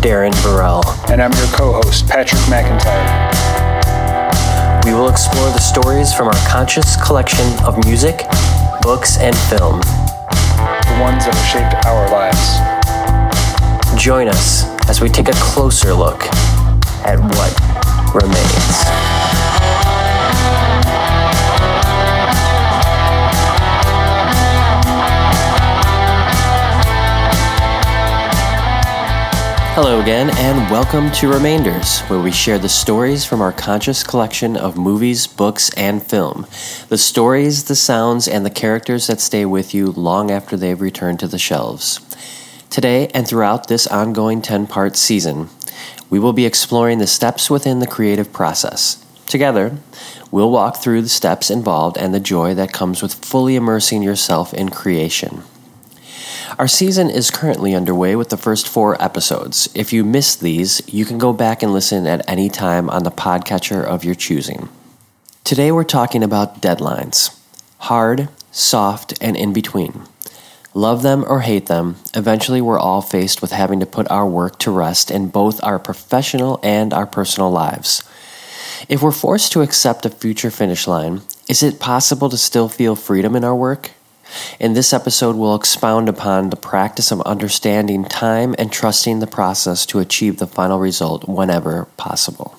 Darren Burrell. And I'm your co host, Patrick McIntyre. We will explore the stories from our conscious collection of music, books, and film. The ones that have shaped our lives. Join us as we take a closer look at what remains. Hello again, and welcome to Remainders, where we share the stories from our conscious collection of movies, books, and film. The stories, the sounds, and the characters that stay with you long after they've returned to the shelves. Today, and throughout this ongoing 10 part season, we will be exploring the steps within the creative process. Together, we'll walk through the steps involved and the joy that comes with fully immersing yourself in creation. Our season is currently underway with the first four episodes. If you missed these, you can go back and listen at any time on the podcatcher of your choosing. Today we're talking about deadlines hard, soft, and in between. Love them or hate them, eventually we're all faced with having to put our work to rest in both our professional and our personal lives. If we're forced to accept a future finish line, is it possible to still feel freedom in our work? In this episode, we'll expound upon the practice of understanding time and trusting the process to achieve the final result whenever possible.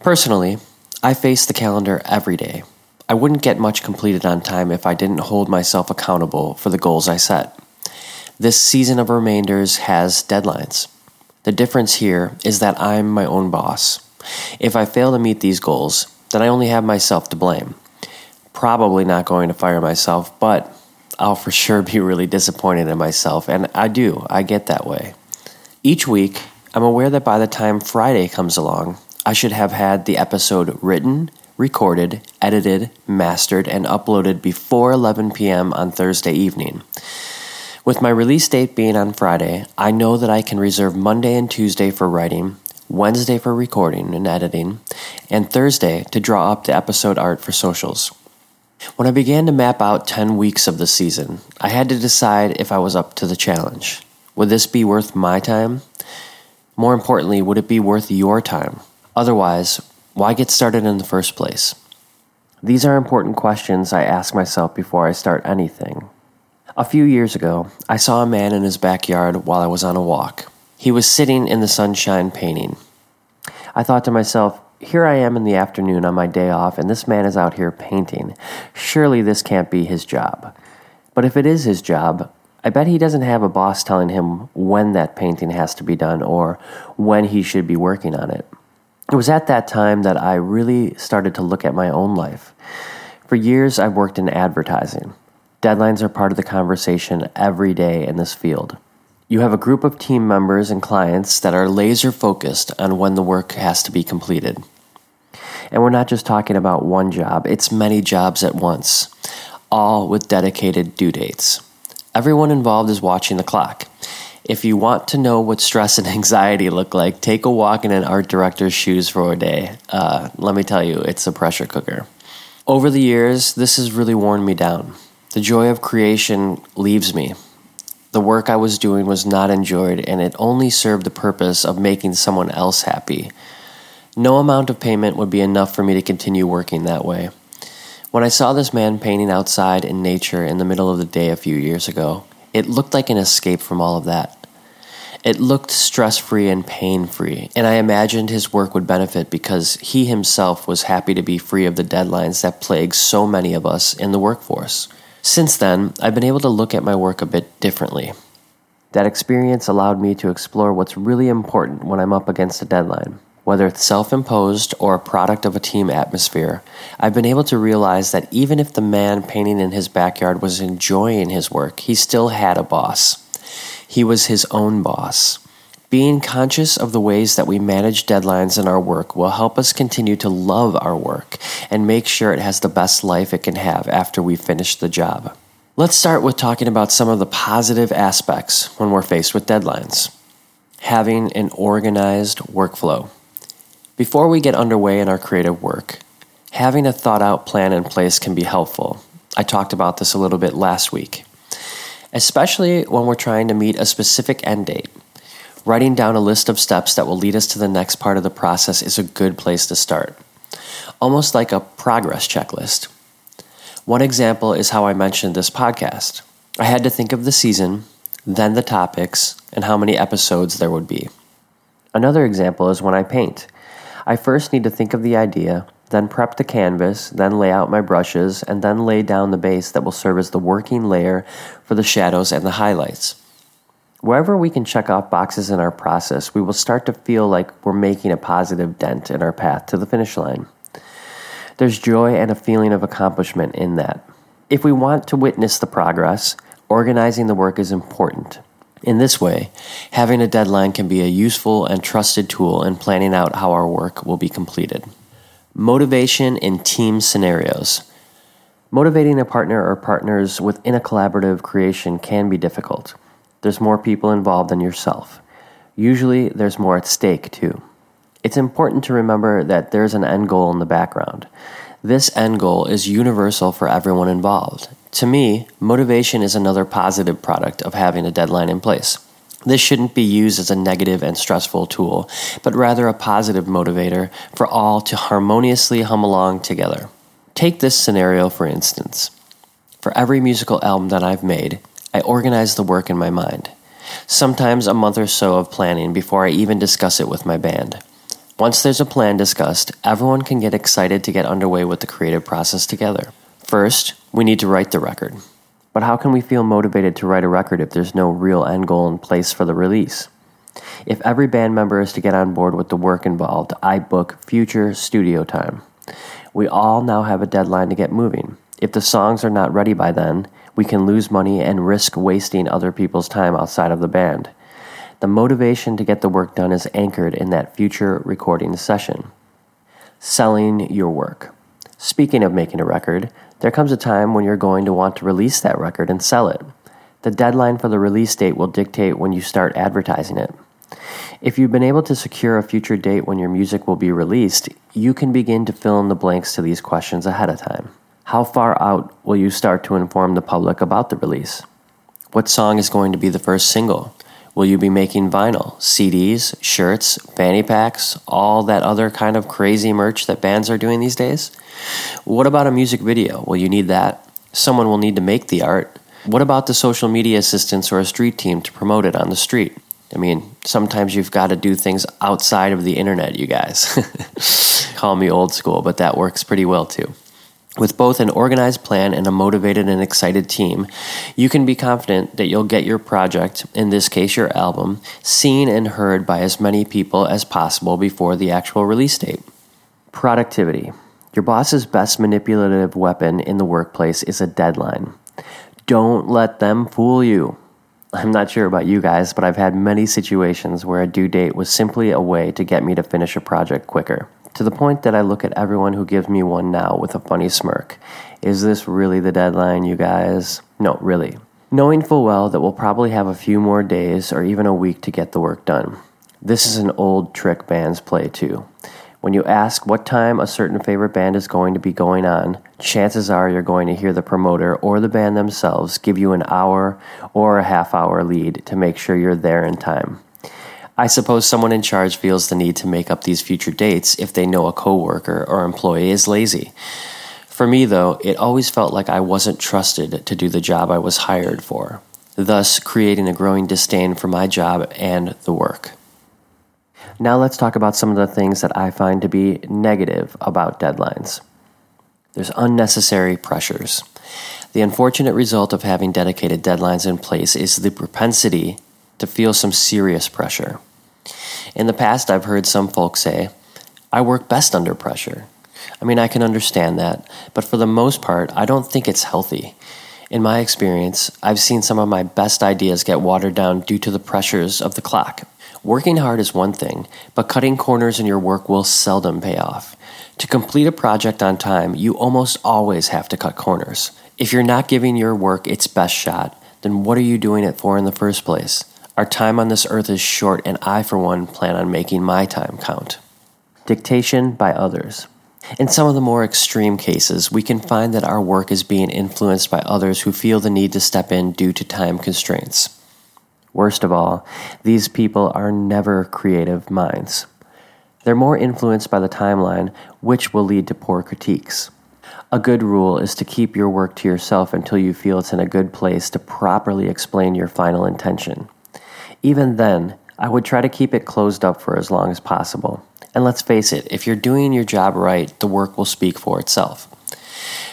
Personally, I face the calendar every day. I wouldn't get much completed on time if I didn't hold myself accountable for the goals I set. This season of Remainders has deadlines. The difference here is that I'm my own boss. If I fail to meet these goals, then I only have myself to blame. Probably not going to fire myself, but I'll for sure be really disappointed in myself, and I do, I get that way. Each week, I'm aware that by the time Friday comes along, I should have had the episode written, recorded, edited, mastered, and uploaded before 11 p.m. on Thursday evening. With my release date being on Friday, I know that I can reserve Monday and Tuesday for writing, Wednesday for recording and editing, and Thursday to draw up the episode art for socials. When I began to map out 10 weeks of the season, I had to decide if I was up to the challenge. Would this be worth my time? More importantly, would it be worth your time? Otherwise, why get started in the first place? These are important questions I ask myself before I start anything. A few years ago, I saw a man in his backyard while I was on a walk. He was sitting in the sunshine painting. I thought to myself, here I am in the afternoon on my day off, and this man is out here painting. Surely this can't be his job. But if it is his job, I bet he doesn't have a boss telling him when that painting has to be done or when he should be working on it. It was at that time that I really started to look at my own life. For years, I've worked in advertising. Deadlines are part of the conversation every day in this field. You have a group of team members and clients that are laser focused on when the work has to be completed. And we're not just talking about one job, it's many jobs at once, all with dedicated due dates. Everyone involved is watching the clock. If you want to know what stress and anxiety look like, take a walk in an art director's shoes for a day. Uh, let me tell you, it's a pressure cooker. Over the years, this has really worn me down. The joy of creation leaves me. The work I was doing was not enjoyed, and it only served the purpose of making someone else happy. No amount of payment would be enough for me to continue working that way. When I saw this man painting outside in nature in the middle of the day a few years ago, it looked like an escape from all of that. It looked stress free and pain free, and I imagined his work would benefit because he himself was happy to be free of the deadlines that plague so many of us in the workforce. Since then, I've been able to look at my work a bit differently. That experience allowed me to explore what's really important when I'm up against a deadline. Whether it's self imposed or a product of a team atmosphere, I've been able to realize that even if the man painting in his backyard was enjoying his work, he still had a boss. He was his own boss. Being conscious of the ways that we manage deadlines in our work will help us continue to love our work and make sure it has the best life it can have after we finish the job. Let's start with talking about some of the positive aspects when we're faced with deadlines. Having an organized workflow. Before we get underway in our creative work, having a thought out plan in place can be helpful. I talked about this a little bit last week. Especially when we're trying to meet a specific end date. Writing down a list of steps that will lead us to the next part of the process is a good place to start, almost like a progress checklist. One example is how I mentioned this podcast. I had to think of the season, then the topics, and how many episodes there would be. Another example is when I paint. I first need to think of the idea, then prep the canvas, then lay out my brushes, and then lay down the base that will serve as the working layer for the shadows and the highlights. Wherever we can check off boxes in our process, we will start to feel like we're making a positive dent in our path to the finish line. There's joy and a feeling of accomplishment in that. If we want to witness the progress, organizing the work is important. In this way, having a deadline can be a useful and trusted tool in planning out how our work will be completed. Motivation in team scenarios. Motivating a partner or partners within a collaborative creation can be difficult there's more people involved than yourself. Usually, there's more at stake, too. It's important to remember that there's an end goal in the background. This end goal is universal for everyone involved. To me, motivation is another positive product of having a deadline in place. This shouldn't be used as a negative and stressful tool, but rather a positive motivator for all to harmoniously hum along together. Take this scenario for instance. For every musical album that I've made, I organize the work in my mind. Sometimes a month or so of planning before I even discuss it with my band. Once there's a plan discussed, everyone can get excited to get underway with the creative process together. First, we need to write the record. But how can we feel motivated to write a record if there's no real end goal in place for the release? If every band member is to get on board with the work involved, I book future studio time. We all now have a deadline to get moving. If the songs are not ready by then, we can lose money and risk wasting other people's time outside of the band. The motivation to get the work done is anchored in that future recording session. Selling your work. Speaking of making a record, there comes a time when you're going to want to release that record and sell it. The deadline for the release date will dictate when you start advertising it. If you've been able to secure a future date when your music will be released, you can begin to fill in the blanks to these questions ahead of time. How far out will you start to inform the public about the release? What song is going to be the first single? Will you be making vinyl, CDs, shirts, fanny packs, all that other kind of crazy merch that bands are doing these days? What about a music video? Will you need that? Someone will need to make the art. What about the social media assistants or a street team to promote it on the street? I mean, sometimes you've got to do things outside of the internet, you guys. Call me old school, but that works pretty well too. With both an organized plan and a motivated and excited team, you can be confident that you'll get your project, in this case your album, seen and heard by as many people as possible before the actual release date. Productivity. Your boss's best manipulative weapon in the workplace is a deadline. Don't let them fool you. I'm not sure about you guys, but I've had many situations where a due date was simply a way to get me to finish a project quicker to the point that I look at everyone who gives me one now with a funny smirk. Is this really the deadline, you guys? No, really. Knowing full well that we'll probably have a few more days or even a week to get the work done. This is an old trick bands play too. When you ask what time a certain favorite band is going to be going on, chances are you're going to hear the promoter or the band themselves give you an hour or a half hour lead to make sure you're there in time. I suppose someone in charge feels the need to make up these future dates if they know a coworker or employee is lazy. For me, though, it always felt like I wasn't trusted to do the job I was hired for, thus creating a growing disdain for my job and the work. Now let's talk about some of the things that I find to be negative about deadlines. There's unnecessary pressures. The unfortunate result of having dedicated deadlines in place is the propensity to feel some serious pressure. In the past, I've heard some folks say, I work best under pressure. I mean, I can understand that, but for the most part, I don't think it's healthy. In my experience, I've seen some of my best ideas get watered down due to the pressures of the clock. Working hard is one thing, but cutting corners in your work will seldom pay off. To complete a project on time, you almost always have to cut corners. If you're not giving your work its best shot, then what are you doing it for in the first place? Our time on this earth is short, and I, for one, plan on making my time count. Dictation by others. In some of the more extreme cases, we can find that our work is being influenced by others who feel the need to step in due to time constraints. Worst of all, these people are never creative minds. They're more influenced by the timeline, which will lead to poor critiques. A good rule is to keep your work to yourself until you feel it's in a good place to properly explain your final intention. Even then, I would try to keep it closed up for as long as possible. And let's face it, if you're doing your job right, the work will speak for itself.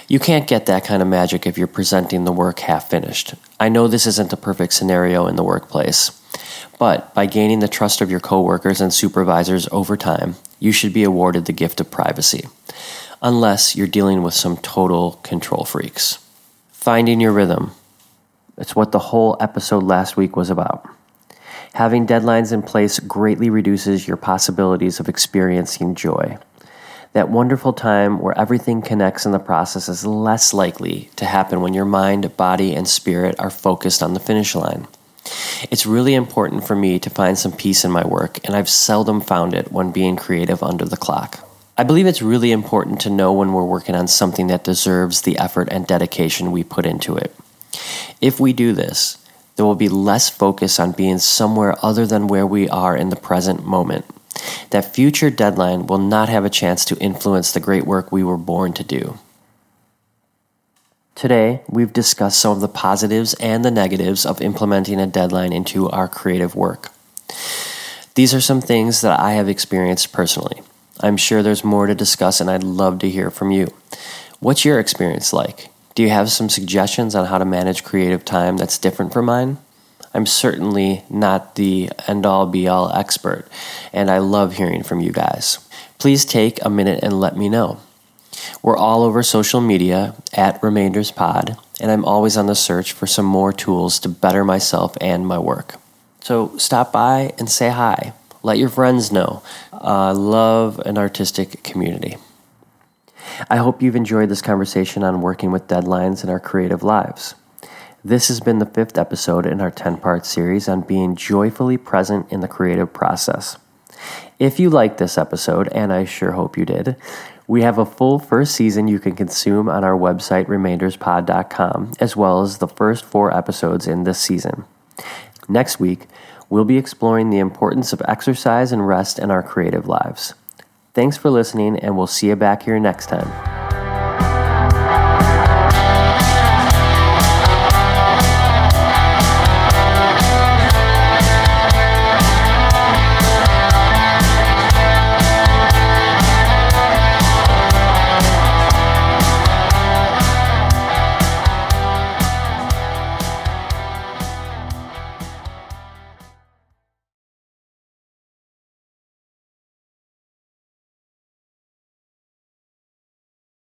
You can't get that kind of magic if you're presenting the work half finished. I know this isn't a perfect scenario in the workplace, but by gaining the trust of your coworkers and supervisors over time, you should be awarded the gift of privacy, unless you're dealing with some total control freaks. Finding your rhythm. It's what the whole episode last week was about. Having deadlines in place greatly reduces your possibilities of experiencing joy that wonderful time where everything connects in the process is less likely to happen when your mind, body, and spirit are focused on the finish line. It's really important for me to find some peace in my work, and I've seldom found it when being creative under the clock. I believe it's really important to know when we're working on something that deserves the effort and dedication we put into it. If we do this, there will be less focus on being somewhere other than where we are in the present moment that future deadline will not have a chance to influence the great work we were born to do. Today, we've discussed some of the positives and the negatives of implementing a deadline into our creative work. These are some things that I have experienced personally. I'm sure there's more to discuss, and I'd love to hear from you. What's your experience like? Do you have some suggestions on how to manage creative time that's different from mine? I'm certainly not the end all be all expert, and I love hearing from you guys. Please take a minute and let me know. We're all over social media at Remainders Pod, and I'm always on the search for some more tools to better myself and my work. So stop by and say hi. Let your friends know. I uh, love an artistic community. I hope you've enjoyed this conversation on working with deadlines in our creative lives. This has been the fifth episode in our 10 part series on being joyfully present in the creative process. If you liked this episode, and I sure hope you did, we have a full first season you can consume on our website, remainderspod.com, as well as the first four episodes in this season. Next week, we'll be exploring the importance of exercise and rest in our creative lives. Thanks for listening, and we'll see you back here next time.